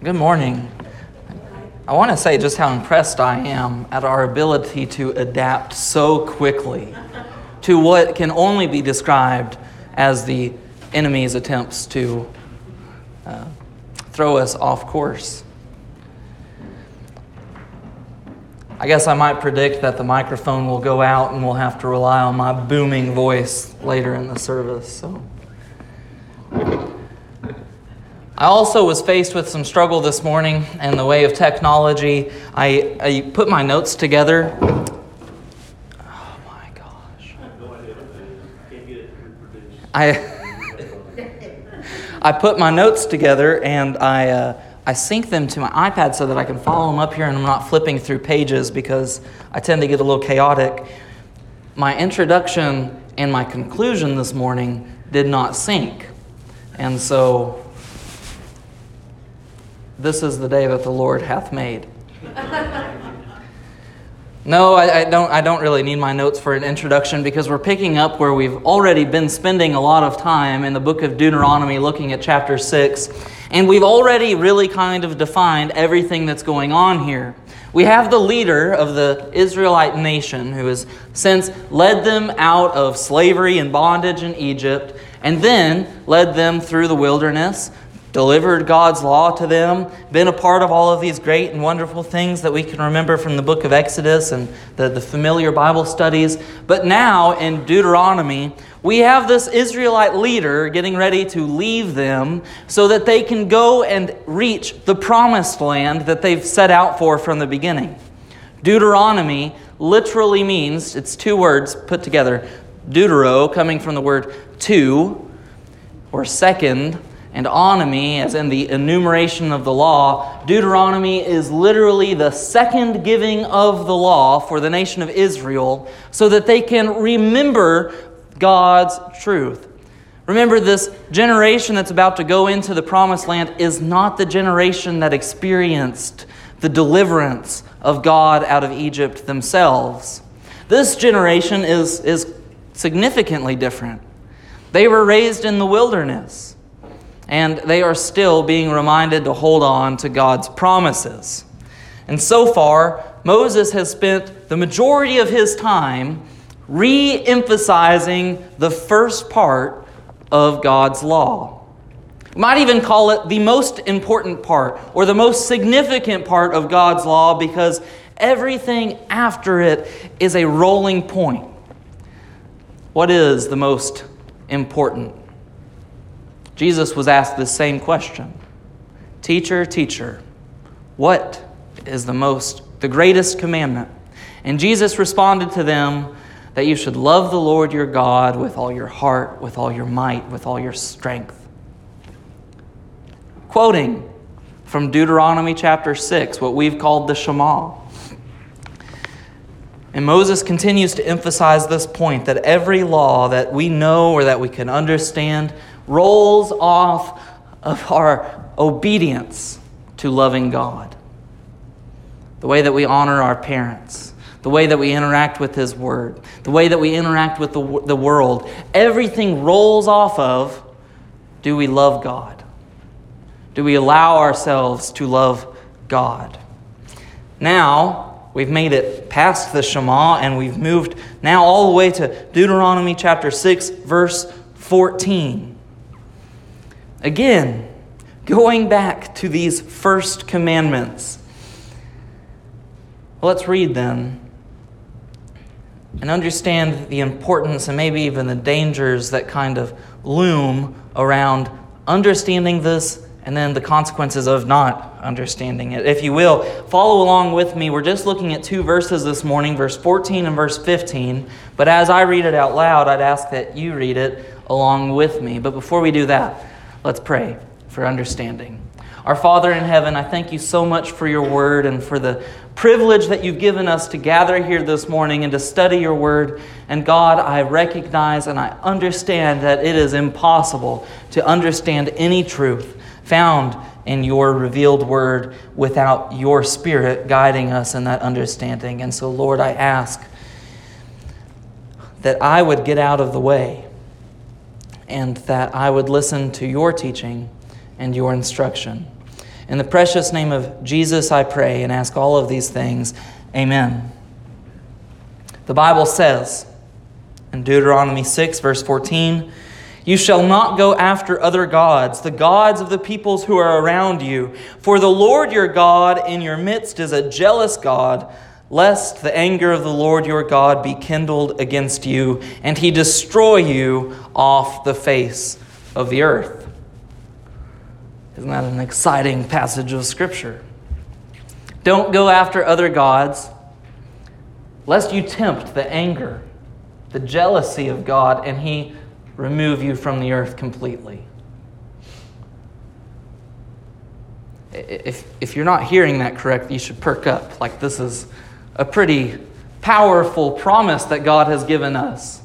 Good morning. I want to say just how impressed I am at our ability to adapt so quickly to what can only be described as the enemy's attempts to uh, throw us off course. I guess I might predict that the microphone will go out and we'll have to rely on my booming voice later in the service. So. I also was faced with some struggle this morning in the way of technology. I, I put my notes together. Oh my gosh. I, I put my notes together and I, uh, I sync them to my iPad so that I can follow them up here and I'm not flipping through pages because I tend to get a little chaotic. My introduction and my conclusion this morning did not sync. And so this is the day that the Lord hath made. no, I, I, don't, I don't really need my notes for an introduction because we're picking up where we've already been spending a lot of time in the book of Deuteronomy looking at chapter 6. And we've already really kind of defined everything that's going on here. We have the leader of the Israelite nation who has since led them out of slavery and bondage in Egypt and then led them through the wilderness delivered God's law to them, been a part of all of these great and wonderful things that we can remember from the book of Exodus and the, the familiar Bible studies. But now in Deuteronomy, we have this Israelite leader getting ready to leave them so that they can go and reach the promised land that they've set out for from the beginning. Deuteronomy literally means, it's two words put together, deutero, coming from the word two or second, and onomy, as in the enumeration of the law, Deuteronomy is literally the second giving of the law for the nation of Israel so that they can remember God's truth. Remember, this generation that's about to go into the promised land is not the generation that experienced the deliverance of God out of Egypt themselves. This generation is, is significantly different. They were raised in the wilderness and they are still being reminded to hold on to God's promises. And so far, Moses has spent the majority of his time re emphasizing the first part of God's law. We might even call it the most important part or the most significant part of God's law because everything after it is a rolling point. What is the most important? Jesus was asked the same question Teacher, teacher, what is the most, the greatest commandment? And Jesus responded to them that you should love the Lord your God with all your heart, with all your might, with all your strength. Quoting from Deuteronomy chapter 6, what we've called the Shema. And Moses continues to emphasize this point that every law that we know or that we can understand rolls off of our obedience to loving God. The way that we honor our parents, the way that we interact with His Word, the way that we interact with the, the world, everything rolls off of do we love God? Do we allow ourselves to love God? Now, we've made it past the Shema and we've moved now all the way to Deuteronomy chapter 6, verse 14. Again, going back to these first commandments. Let's read them and understand the importance and maybe even the dangers that kind of loom around understanding this and then the consequences of not understanding it. If you will, follow along with me. We're just looking at two verses this morning, verse 14 and verse 15. But as I read it out loud, I'd ask that you read it along with me. But before we do that, Let's pray for understanding. Our Father in heaven, I thank you so much for your word and for the privilege that you've given us to gather here this morning and to study your word. And God, I recognize and I understand that it is impossible to understand any truth found in your revealed word without your spirit guiding us in that understanding. And so, Lord, I ask that I would get out of the way and that I would listen to your teaching and your instruction. In the precious name of Jesus, I pray and ask all of these things. Amen. The Bible says in Deuteronomy 6, verse 14, You shall not go after other gods, the gods of the peoples who are around you. For the Lord your God in your midst is a jealous God, lest the anger of the Lord your God be kindled against you, and he destroy you off the face of the earth. Isn't that an exciting passage of Scripture? Don't go after other gods, lest you tempt the anger, the jealousy of God, and He remove you from the earth completely. If, if you're not hearing that correctly, you should perk up. Like, this is a pretty powerful promise that God has given us.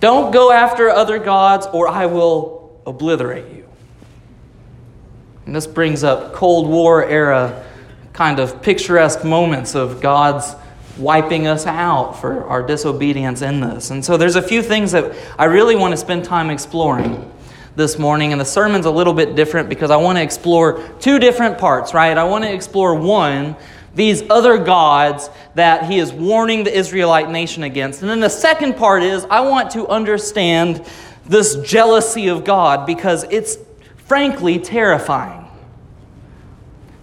Don't go after other gods, or I will obliterate you. And this brings up Cold War era kind of picturesque moments of God's wiping us out for our disobedience in this. And so there's a few things that I really want to spend time exploring this morning. And the sermon's a little bit different because I want to explore two different parts, right? I want to explore one, these other gods that he is warning the Israelite nation against. And then the second part is I want to understand this jealousy of God because it's frankly terrifying.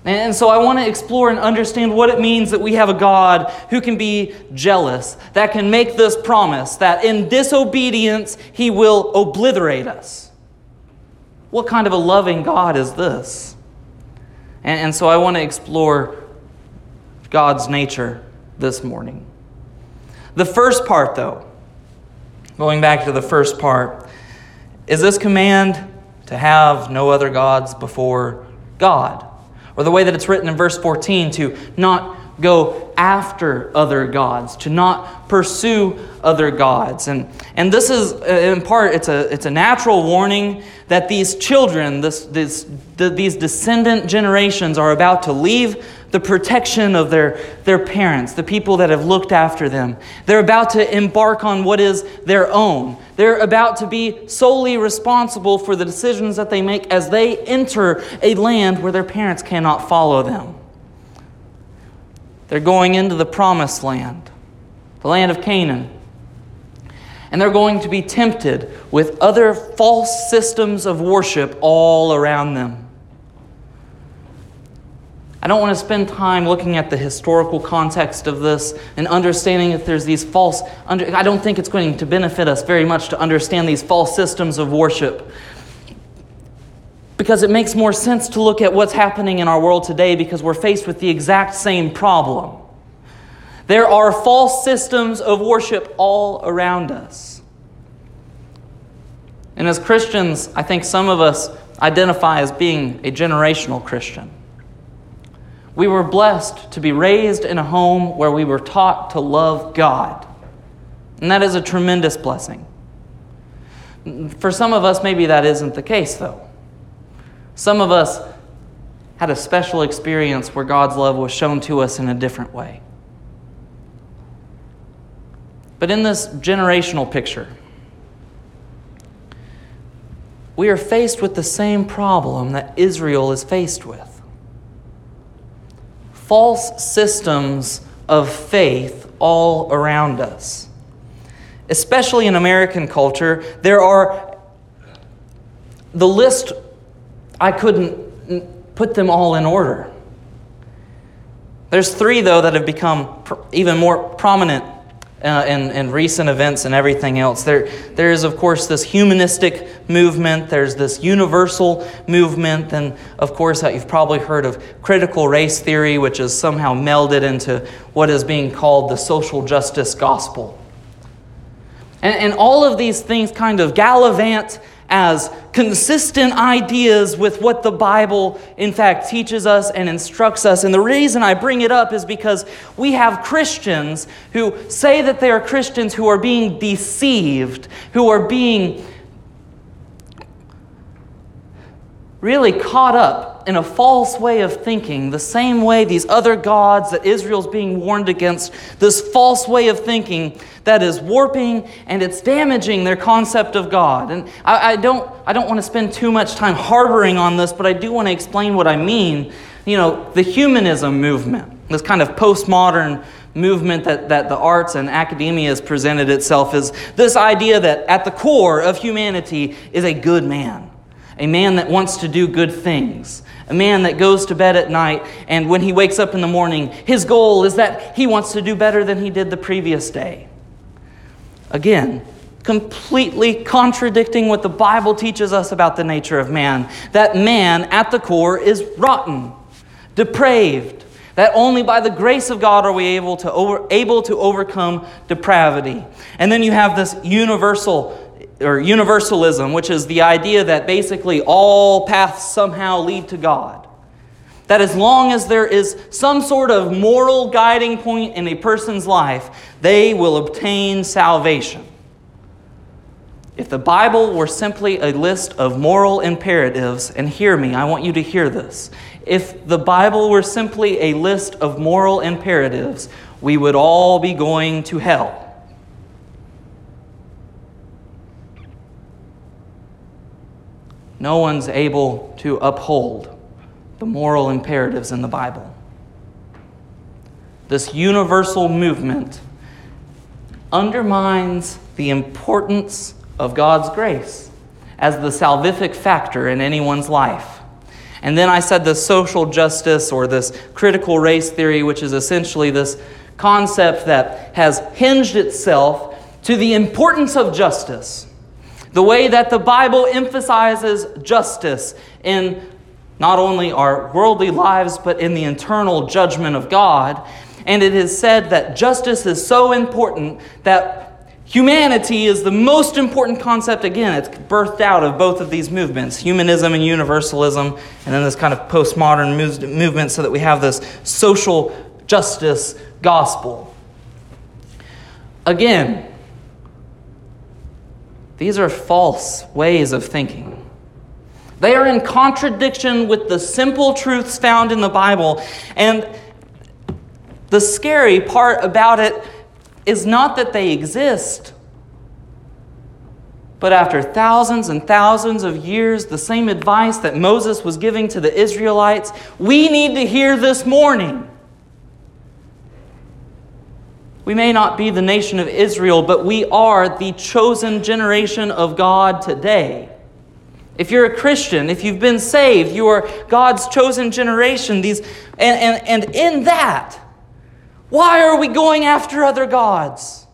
And so I want to explore and understand what it means that we have a God who can be jealous, that can make this promise that in disobedience he will obliterate us. What kind of a loving God is this? And, and so I want to explore God's nature this morning. The first part, though, going back to the first part, is this command to have no other gods before God. Or the way that it's written in verse 14 to not go after other gods, to not pursue other gods. And, and this is, uh, in part, it's a, it's a natural warning that these children, this, this, the, these descendant generations, are about to leave the protection of their, their parents, the people that have looked after them. They're about to embark on what is their own. They're about to be solely responsible for the decisions that they make as they enter a land where their parents cannot follow them. They're going into the promised land, the land of Canaan. And they're going to be tempted with other false systems of worship all around them. I don't want to spend time looking at the historical context of this and understanding if there's these false. Under, I don't think it's going to benefit us very much to understand these false systems of worship. Because it makes more sense to look at what's happening in our world today because we're faced with the exact same problem. There are false systems of worship all around us. And as Christians, I think some of us identify as being a generational Christian. We were blessed to be raised in a home where we were taught to love God. And that is a tremendous blessing. For some of us, maybe that isn't the case, though. Some of us had a special experience where God's love was shown to us in a different way. But in this generational picture, we are faced with the same problem that Israel is faced with false systems of faith all around us. Especially in American culture, there are the list, I couldn't put them all in order. There's three, though, that have become pr- even more prominent uh, in, in recent events and everything else. There, there is, of course, this humanistic movement, there's this universal movement, and of course, uh, you've probably heard of critical race theory, which is somehow melded into what is being called the social justice gospel. And, and all of these things kind of gallivant as consistent ideas with what the Bible, in fact, teaches us and instructs us. And the reason I bring it up is because we have Christians who say that they are Christians who are being deceived, who are being really caught up in a false way of thinking, the same way these other gods that Israel's being warned against, this false way of thinking that is warping and it's damaging their concept of God. And I, I don't, I don't want to spend too much time harboring on this, but I do want to explain what I mean. You know, the humanism movement, this kind of postmodern movement that, that the arts and academia has presented itself is this idea that at the core of humanity is a good man a man that wants to do good things, a man that goes to bed at night, and when he wakes up in the morning, his goal is that he wants to do better than he did the previous day. Again, completely contradicting what the Bible teaches us about the nature of man. That man, at the core, is rotten, depraved, that only by the grace of God are we able to, over, able to overcome depravity. And then you have this universal or universalism, which is the idea that basically all paths somehow lead to God. That as long as there is some sort of moral guiding point in a person's life, they will obtain salvation. If the Bible were simply a list of moral imperatives, and hear me, I want you to hear this. If the Bible were simply a list of moral imperatives, we would all be going to hell. No one's able to uphold the moral imperatives in the Bible. This universal movement undermines the importance of God's grace as the salvific factor in anyone's life. And then I said the social justice or this critical race theory, which is essentially this concept that has hinged itself to the importance of justice the way that the Bible emphasizes justice in not only our worldly lives, but in the internal judgment of God. And it is said that justice is so important that humanity is the most important concept. Again, it's birthed out of both of these movements humanism and universalism, and then this kind of postmodern movement, so that we have this social justice gospel. Again, these are false ways of thinking. They are in contradiction with the simple truths found in the Bible. And the scary part about it is not that they exist, but after thousands and thousands of years, the same advice that Moses was giving to the Israelites, we need to hear this morning. We may not be the nation of Israel, but we are the chosen generation of God today. If you're a Christian, if you've been saved, you are God's chosen generation. These, and, and, and in that, why are we going after other gods?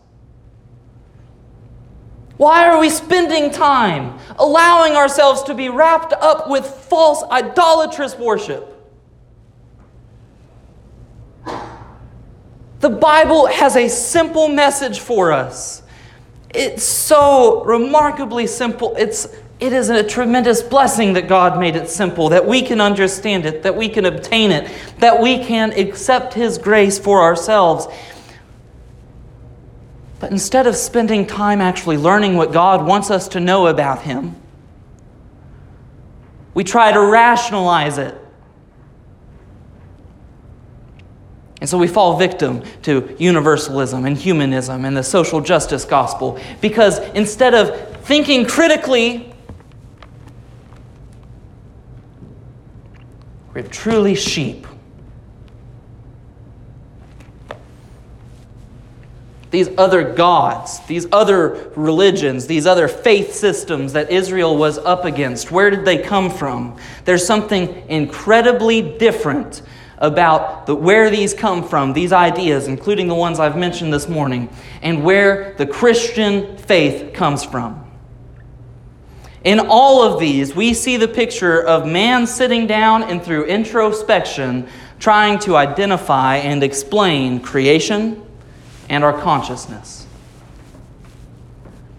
Why are we spending time allowing ourselves to be wrapped up with false idolatrous worship? The Bible has a simple message for us. It's so remarkably simple. It's, it is a tremendous blessing that God made it simple, that we can understand it, that we can obtain it, that we can accept His grace for ourselves. But instead of spending time actually learning what God wants us to know about Him, we try to rationalize it And so we fall victim to universalism and humanism and the social justice gospel because instead of thinking critically, we're truly sheep. These other gods, these other religions, these other faith systems that Israel was up against, where did they come from? There's something incredibly different about the, where these come from, these ideas, including the ones I've mentioned this morning, and where the Christian faith comes from. In all of these, we see the picture of man sitting down and through introspection trying to identify and explain creation and our consciousness.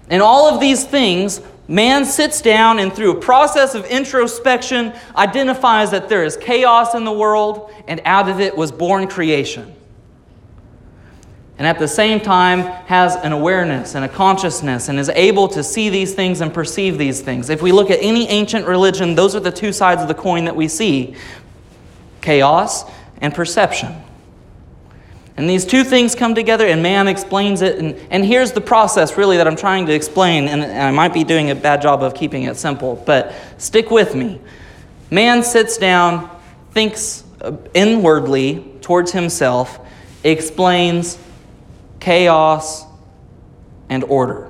In all of these things, Man sits down and, through a process of introspection, identifies that there is chaos in the world, and out of it was born creation. and at the same time has an awareness and a consciousness and is able to see these things and perceive these things. If we look at any ancient religion, those are the two sides of the coin that we see chaos and perception. And these two things come together, and man explains it. And, and here's the process, really, that I'm trying to explain. And, and I might be doing a bad job of keeping it simple, but stick with me. Man sits down, thinks uh, inwardly towards himself, explains chaos and order.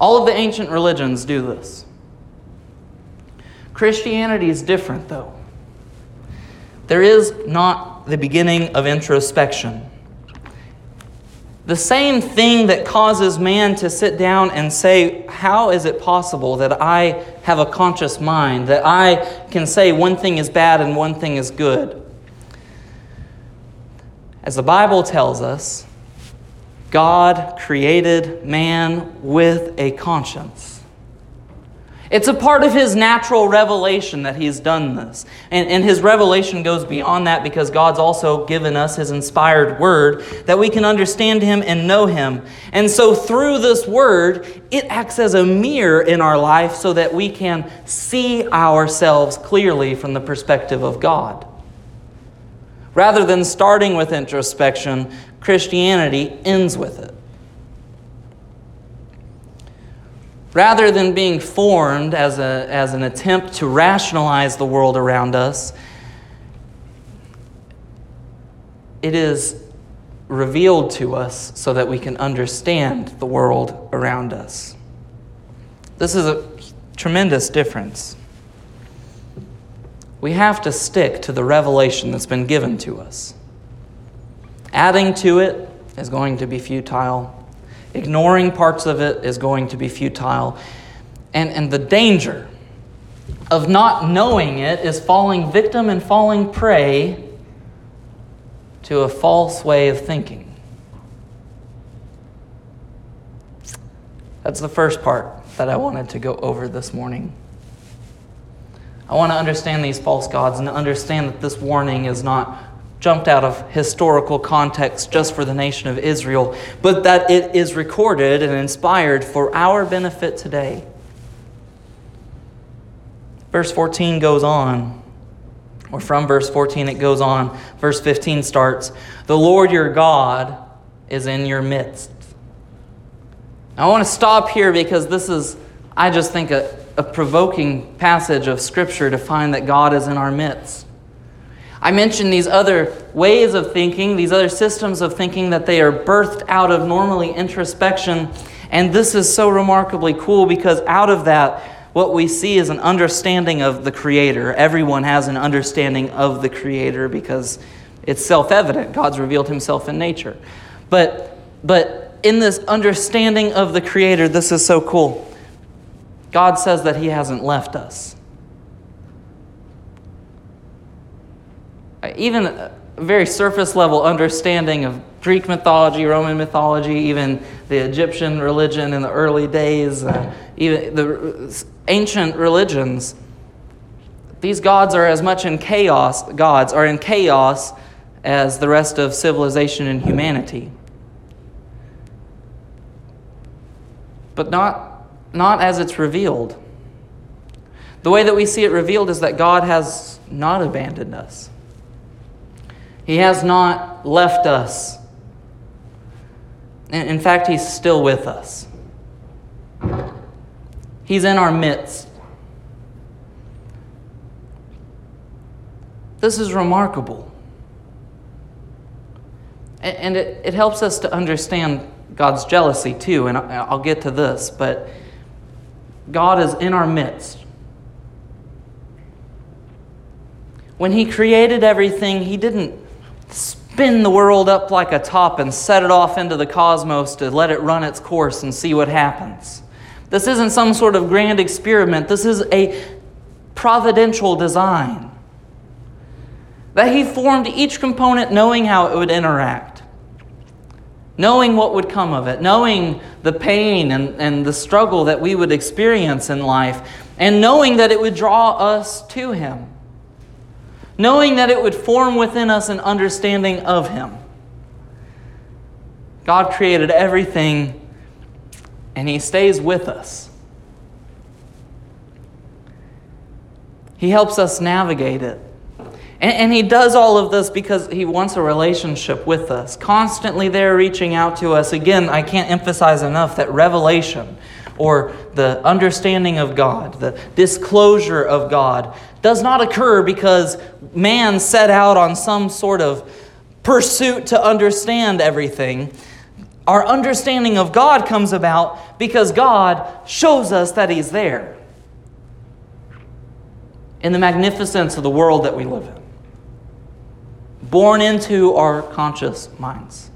All of the ancient religions do this. Christianity is different, though. There is not the beginning of introspection. The same thing that causes man to sit down and say, How is it possible that I have a conscious mind, that I can say one thing is bad and one thing is good? As the Bible tells us, God created man with a conscience. It's a part of his natural revelation that he's done this. And, and his revelation goes beyond that because God's also given us his inspired word that we can understand him and know him. And so through this word, it acts as a mirror in our life so that we can see ourselves clearly from the perspective of God. Rather than starting with introspection, Christianity ends with it. Rather than being formed as, a, as an attempt to rationalize the world around us, it is revealed to us so that we can understand the world around us. This is a tremendous difference. We have to stick to the revelation that's been given to us. Adding to it is going to be futile. Ignoring parts of it is going to be futile. And, and the danger of not knowing it is falling victim and falling prey to a false way of thinking. That's the first part that I wanted to go over this morning. I want to understand these false gods and understand that this warning is not jumped out of historical context just for the nation of Israel, but that it is recorded and inspired for our benefit today. Verse 14 goes on, or from verse 14 it goes on. Verse 15 starts The Lord your God is in your midst. I want to stop here because this is, I just think, a, a provoking passage of Scripture to find that God is in our midst. I mentioned these other ways of thinking, these other systems of thinking that they are birthed out of normally introspection. And this is so remarkably cool because out of that, what we see is an understanding of the Creator. Everyone has an understanding of the Creator because it's self evident. God's revealed Himself in nature. But, but in this understanding of the Creator, this is so cool. God says that He hasn't left us. Even a very surface level understanding of Greek mythology, Roman mythology, even the Egyptian religion in the early days, uh, even the ancient religions, these gods are as much in chaos, gods are in chaos as the rest of civilization and humanity. But not, not as it's revealed. The way that we see it revealed is that God has not abandoned us. He has not left us. In fact, He's still with us. He's in our midst. This is remarkable. And it, it helps us to understand God's jealousy too, and I'll get to this, but God is in our midst. When He created everything, He didn't spin the world up like a top and set it off into the cosmos to let it run its course and see what happens. This isn't some sort of grand experiment. This is a providential design. That he formed each component knowing how it would interact, knowing what would come of it, knowing the pain and, and the struggle that we would experience in life, and knowing that it would draw us to him knowing that it would form within us an understanding of Him. God created everything, and He stays with us. He helps us navigate it. And, and, He does all of this because He wants a relationship with us, constantly there reaching out to us. Again, I can't emphasize enough that revelation or the understanding of God, the disclosure of God, does not occur because man set out on some sort of pursuit to understand everything. Our understanding of God comes about because God shows us that He's there in the magnificence of the world that we live in, born into our conscious minds.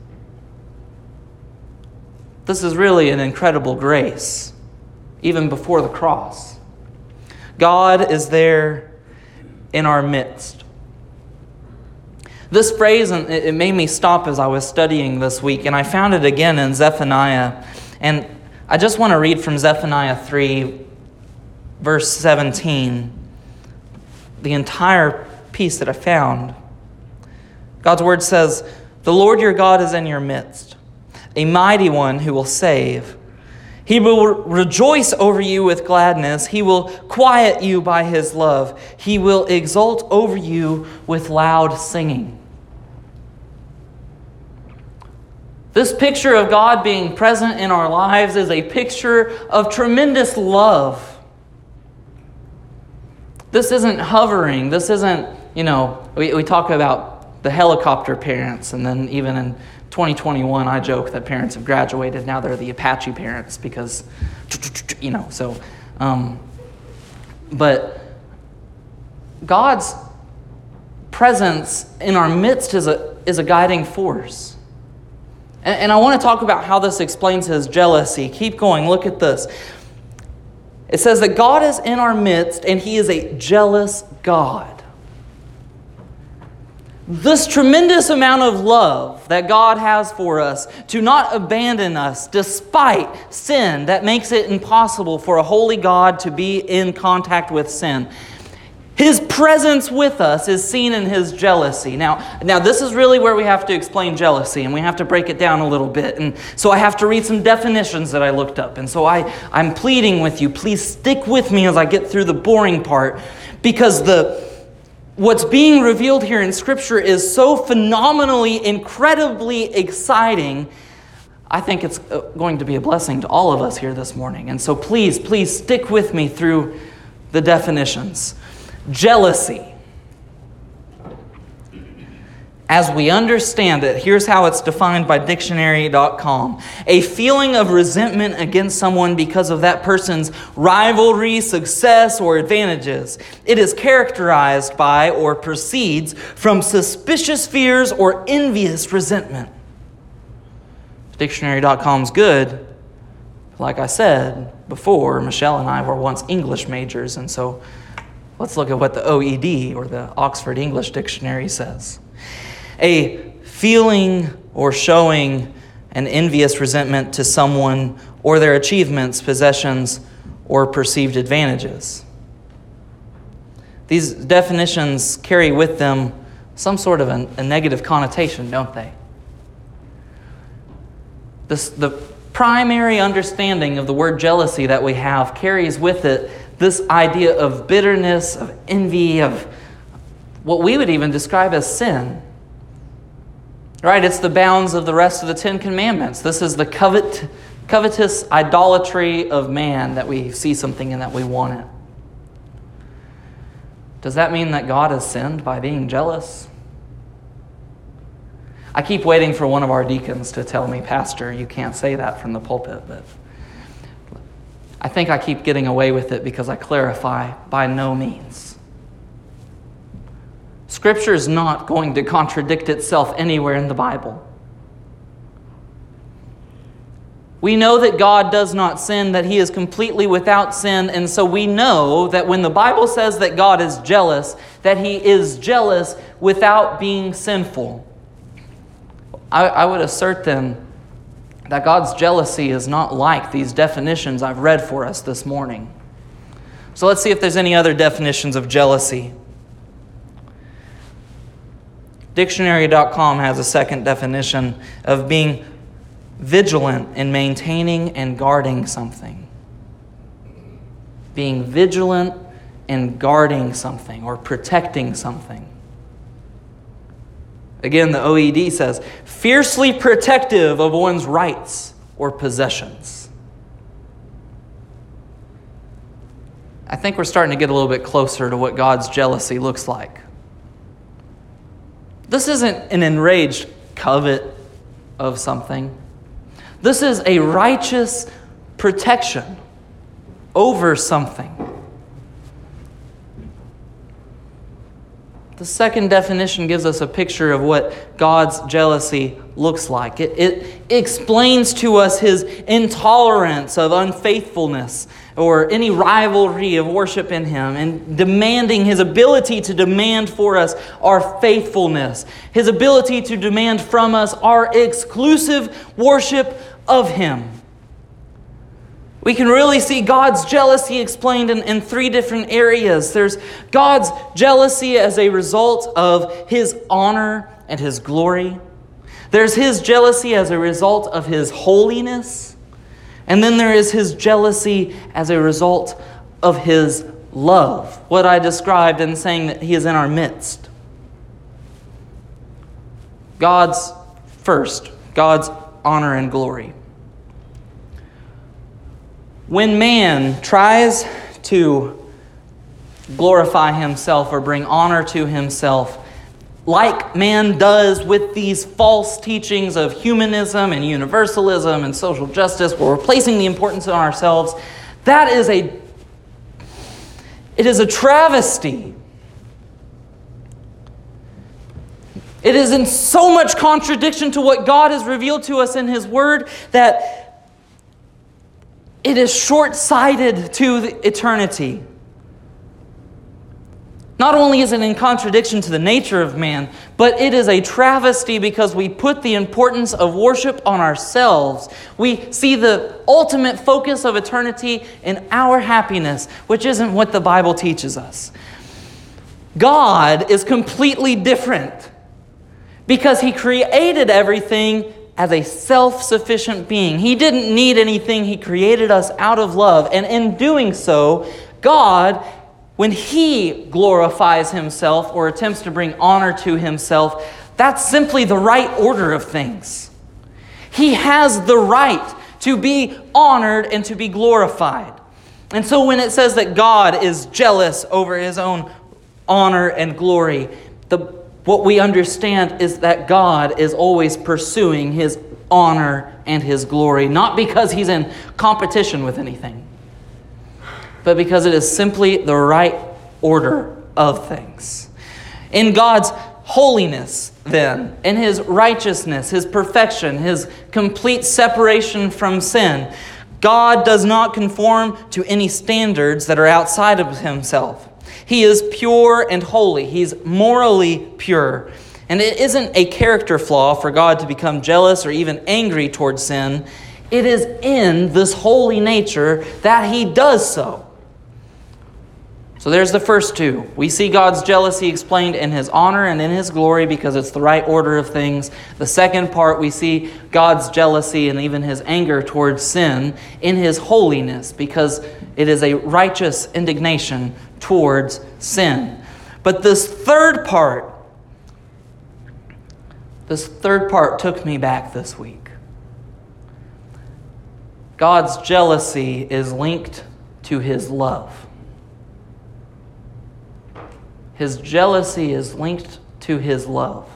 This is really an incredible grace, even before the cross. God is there in our midst. This phrase, it made me stop as I was studying this week, and I found it again in Zephaniah. And I just want to read from Zephaniah 3, verse 17, the entire piece that I found. God's word says, The Lord your God is in your midst, a mighty one who will save. He will rejoice over you with gladness. He will quiet you by his love. He will exult over you with loud singing. This picture of God being present in our lives is a picture of tremendous love. This isn't hovering. This isn't, you know, we, we talk about the helicopter parents, and then even in 2021, I joke that parents have graduated. Now they're the Apache parents because, you know, so, um, but God's presence in our midst is a, is a guiding force. And, and I want to talk about how this explains his jealousy. Keep going, look at this. It says that God is in our midst and he is a jealous God this tremendous amount of love that God has for us to not abandon us despite sin that makes it impossible for a holy God to be in contact with sin. His presence with us is seen in his jealousy. Now, now this is really where we have to explain jealousy and we have to break it down a little bit. And so I have to read some definitions that I looked up. And so I, I'm pleading with you, please stick with me as I get through the boring part because the what's being revealed here in Scripture is so phenomenally, incredibly exciting. I think it's uh, going to be a blessing to all of us here this morning. And so please, please stick with me through the definitions. Jealousy as we understand it, here's how it's defined by dictionary.com a feeling of resentment against someone because of that person's rivalry, success, or advantages. It is characterized by or proceeds from suspicious fears or envious resentment. Dictionary.com is good. Like I said before, Michelle and I were once English majors, and so let's look at what the OED or the Oxford English Dictionary says a feeling or showing an envious resentment to someone or their achievements, possessions, or perceived advantages. These definitions carry with them some sort of a, a negative connotation, don't they? This, the primary understanding of the word jealousy that we have carries with it this idea of bitterness, of envy, of what we would even describe as sin. Right? It's the bounds of the rest of the Ten Commandments. This is the covet, covetous idolatry of man that we see something and that we want it. Does that mean that God has sinned by being jealous? I keep waiting for one of our deacons to tell me, Pastor, you can't say that from the pulpit, but I think I keep getting away with it because I clarify by no means. Scripture is not going to contradict itself anywhere in the Bible. We know that God does not sin, that He is completely without sin, and so we know that when the Bible says that God is jealous, that He is jealous without being sinful. I, I would assert then that God's jealousy is not like these definitions I've read for us this morning. So let's see if there's any other definitions of jealousy. Dictionary.com has a second definition of being vigilant in maintaining and guarding something. Being vigilant in guarding something or protecting something. Again, the OED says, fiercely protective of one's rights or possessions. I think we're starting to get a little bit closer to what God's jealousy looks like. This isn't an enraged covet of something. This is a righteous protection over something. The second definition gives us a picture of what God's jealousy looks like. It, it, explains to us his intolerance of unfaithfulness or any rivalry of worship in him and demanding his ability to demand for us our faithfulness, his ability to demand from us our exclusive worship of him. We can really see God's jealousy explained in, in three different areas. There's God's jealousy as a result of his honor and his glory. There's his jealousy as a result of his holiness. And then there is his jealousy as a result of his love, what I described in saying that he is in our midst. God's first, God's honor and glory. When man tries to glorify himself or bring honor to himself, like man does with these false teachings of humanism and universalism and social justice, we're replacing the importance on ourselves, that is a it is a travesty. It is in so much contradiction to what God has revealed to us in His Word that it is short sighted to eternity. Not only is it in contradiction to the nature of man, but it is a travesty because we put the importance of worship on ourselves. We see the ultimate focus of eternity in our happiness, which isn't what the Bible teaches us. God is completely different because He created everything as a self sufficient being. He didn't need anything, He created us out of love. And in doing so, God, when He glorifies Himself or attempts to bring honor to Himself, that's simply the right order of things. He has the right to be honored and to be glorified. And so when it says that God is jealous over His own honor and glory, the what we understand is that God is always pursuing his honor and his glory, not because he's in competition with anything, but because it is simply the right order of things. In God's holiness, then, in his righteousness, his perfection, his complete separation from sin, God does not conform to any standards that are outside of himself. He is pure and holy. He's morally pure. And it isn't a character flaw for God to become jealous or even angry towards sin. It is in this holy nature that He does so. So there's the first two. We see God's jealousy explained in His honor and in His glory because it's the right order of things. The second part, we see God's jealousy and even His anger towards sin in His holiness because it is a righteous indignation towards sin. But this third part, this third part took me back this week. God's jealousy is linked to his love. His jealousy is linked to his love.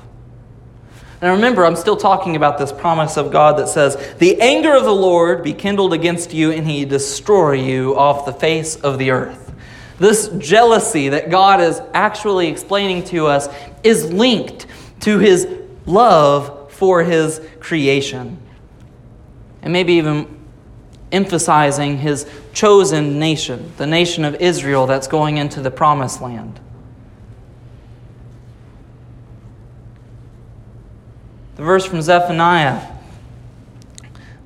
And remember, I'm still talking about this promise of God that says, The anger of the Lord be kindled against you, and he destroy you off the face of the earth. This jealousy that God is actually explaining to us is linked to his love for his creation. And maybe even emphasizing his chosen nation, the nation of Israel that's going into the promised land. The verse from Zephaniah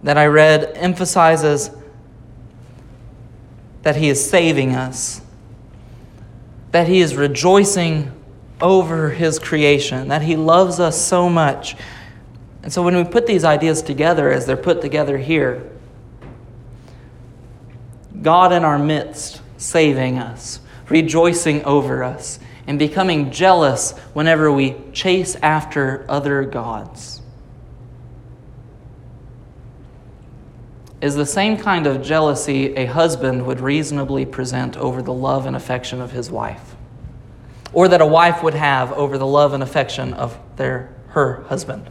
that I read emphasizes that he is saving us that he is rejoicing over his creation, that he loves us so much. And so when we put these ideas together as they're put together here, God in our midst, saving us, rejoicing over us, and becoming jealous whenever we chase after other gods. Is the same kind of jealousy a husband would reasonably present over the love and affection of his wife, or that a wife would have over the love and affection of their, her husband.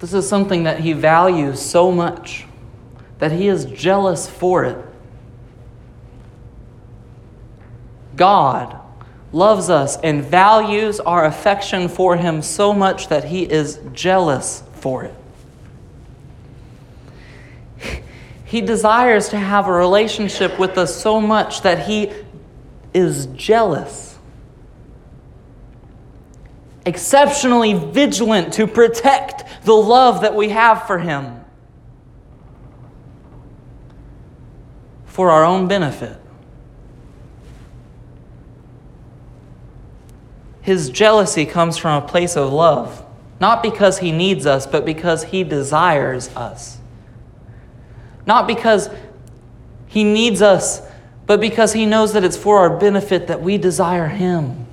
This is something that he values so much that he is jealous for it. God loves us and values our affection for him so much that he is jealous for it. He desires to have a relationship with us so much that he is jealous exceptionally vigilant to protect the love that we have for Him for our own benefit. His jealousy comes from a place of love, not because He needs us, but because He desires us. Not because He needs us, but because He knows that it's for our benefit that we desire Him.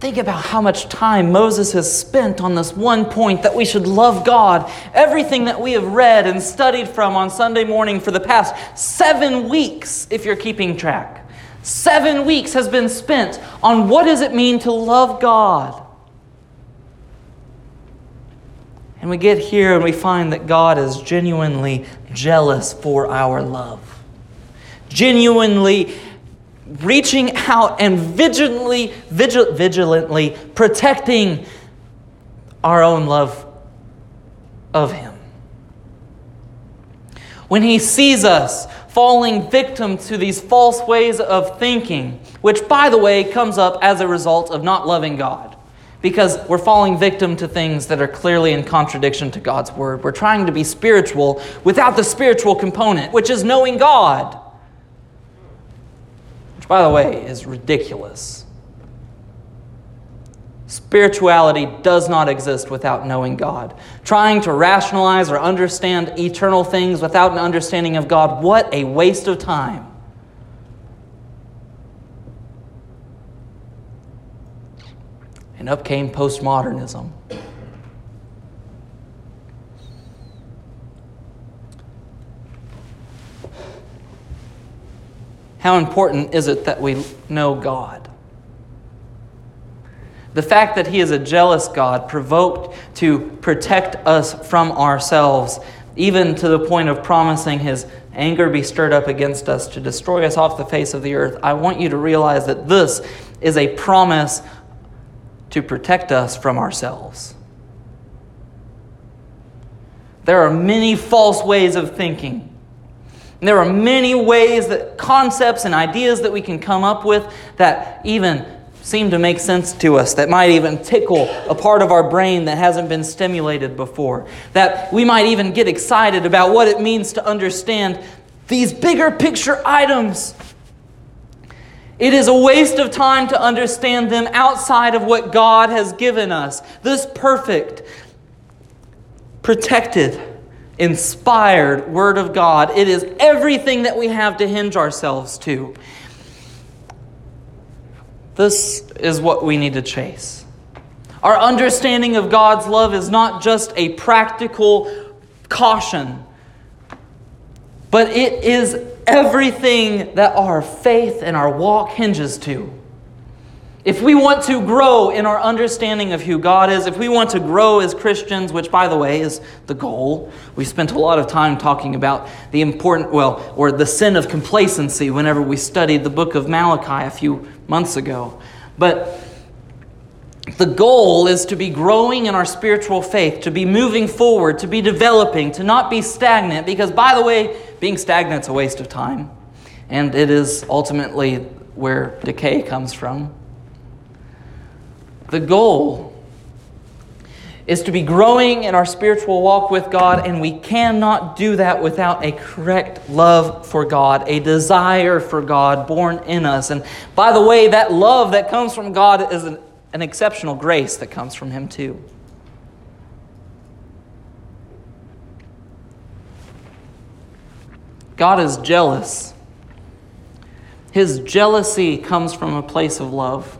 Think about how much time Moses has spent on this one point that we should love God. Everything that we have read and studied from on Sunday morning for the past seven weeks, if you're keeping track. Seven weeks has been spent on what does it mean to love God. And we get here and we find that God is genuinely jealous for our love. Genuinely reaching out and vigilantly, vigil, vigilantly protecting our own love of Him. When He sees us falling victim to these false ways of thinking, which, by the way, comes up as a result of not loving God. Because we're falling victim to things that are clearly in contradiction to God's word. We're trying to be spiritual without the spiritual component, which is knowing God by the way, is ridiculous. Spirituality does not exist without knowing God. Trying to rationalize or understand eternal things without an understanding of God, what a waste of time. And up came postmodernism. How important is it that we know God? The fact that He is a jealous God, provoked to protect us from ourselves, even to the point of promising His anger be stirred up against us to destroy us off the face of the earth. I want you to realize that this is a promise to protect us from ourselves. There are many false ways of thinking and there are many ways that concepts and ideas that we can come up with that even seem to make sense to us, that might even tickle a part of our brain that hasn't been stimulated before. That we might even get excited about what it means to understand these bigger picture items. It is a waste of time to understand them outside of what God has given us. This perfect, protected, inspired Word of God. It is everything that we have to hinge ourselves to. This is what we need to chase. Our understanding of God's love is not just a practical caution, but it is everything that our faith and our walk hinges to. If we want to grow in our understanding of who God is, if we want to grow as Christians, which by the way is the goal, we spent a lot of time talking about the important, well, or the sin of complacency whenever we studied the book of Malachi a few months ago. But the goal is to be growing in our spiritual faith, to be moving forward, to be developing, to not be stagnant, because by the way, being stagnant is a waste of time. And it is ultimately where decay comes from. The goal is to be growing in our spiritual walk with God, and we cannot do that without a correct love for God, a desire for God born in us. And by the way, that love that comes from God is an, an exceptional grace that comes from Him, too. God is jealous. His jealousy comes from a place of love.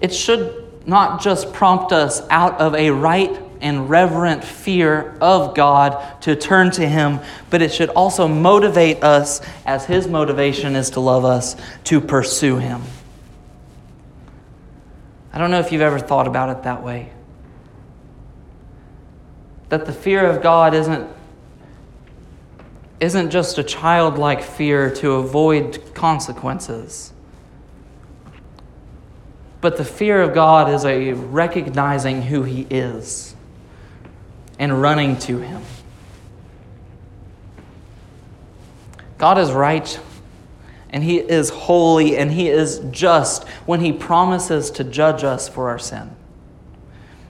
It should not just prompt us out of a right and reverent fear of God to turn to Him, but it should also motivate us, as His motivation is to love us, to pursue Him. I don't know if you've ever thought about it that way. That the fear of God isn't, isn't just a childlike fear to avoid consequences but the fear of God is a recognizing who He is and running to Him. God is right and He is holy and He is just when He promises to judge us for our sin.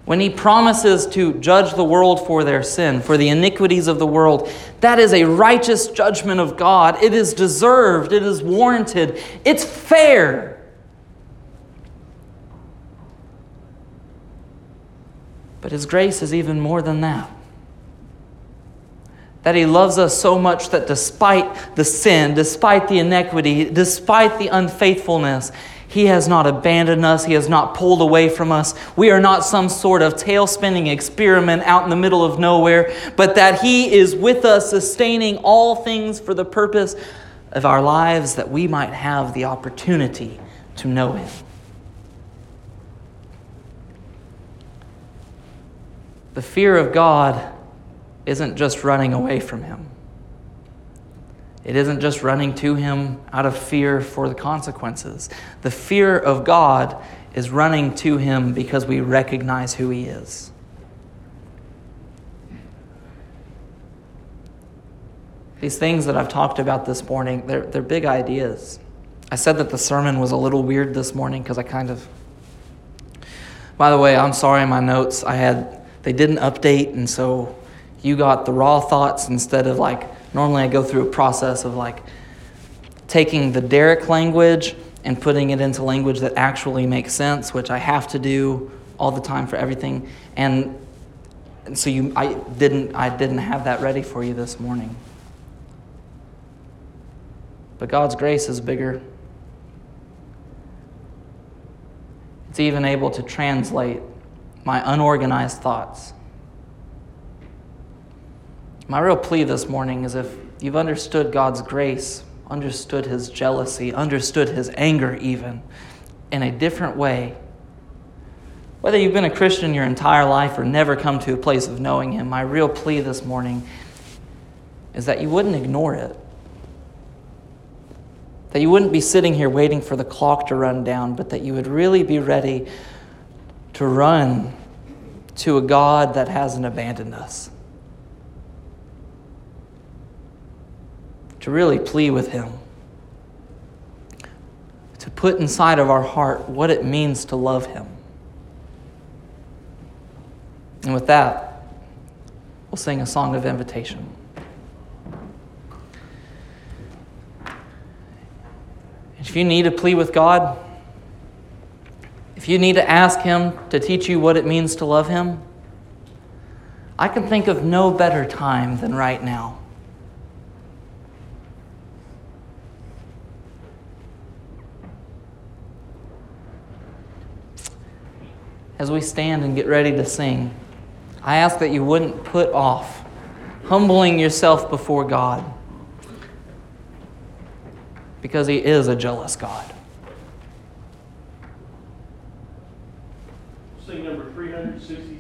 When He promises to judge the world for their sin, for the iniquities of the world, that is a righteous judgment of God. It is deserved, it is warranted, it's fair. But His grace is even more than that. That He loves us so much that despite the sin, despite the iniquity, despite the unfaithfulness, He has not abandoned us. He has not pulled away from us. We are not some sort of tail spinning experiment out in the middle of nowhere, but that He is with us, sustaining all things for the purpose of our lives, that we might have the opportunity to know Him. The fear of God isn't just running away from Him. It isn't just running to Him out of fear for the consequences. The fear of God is running to Him because we recognize who He is. These things that I've talked about this morning, they're, they're big ideas. I said that the sermon was a little weird this morning because I kind of. By the way, I'm sorry, my notes, I had they didn't update, and so you got the raw thoughts instead of like normally I go through a process of like taking the Derek language and putting it into language that actually makes sense, which I have to do all the time for everything. And, and so you, I didn't, I didn't have that ready for you this morning. But God's grace is bigger. It's even able to translate my unorganized thoughts. My real plea this morning is if you've understood God's grace, understood His jealousy, understood His anger, even in a different way, whether you've been a Christian your entire life or never come to a place of knowing Him, my real plea this morning is that you wouldn't ignore it. That you wouldn't be sitting here waiting for the clock to run down, but that you would really be ready to run to a God that hasn't abandoned us. To really plead with Him. To put inside of our heart what it means to love Him. And with that, we'll sing a song of invitation. If you need to plead with God, if you need to ask Him to teach you what it means to love Him, I can think of no better time than right now. As we stand and get ready to sing, I ask that you wouldn't put off humbling yourself before God because He is a jealous God. Sing number 366.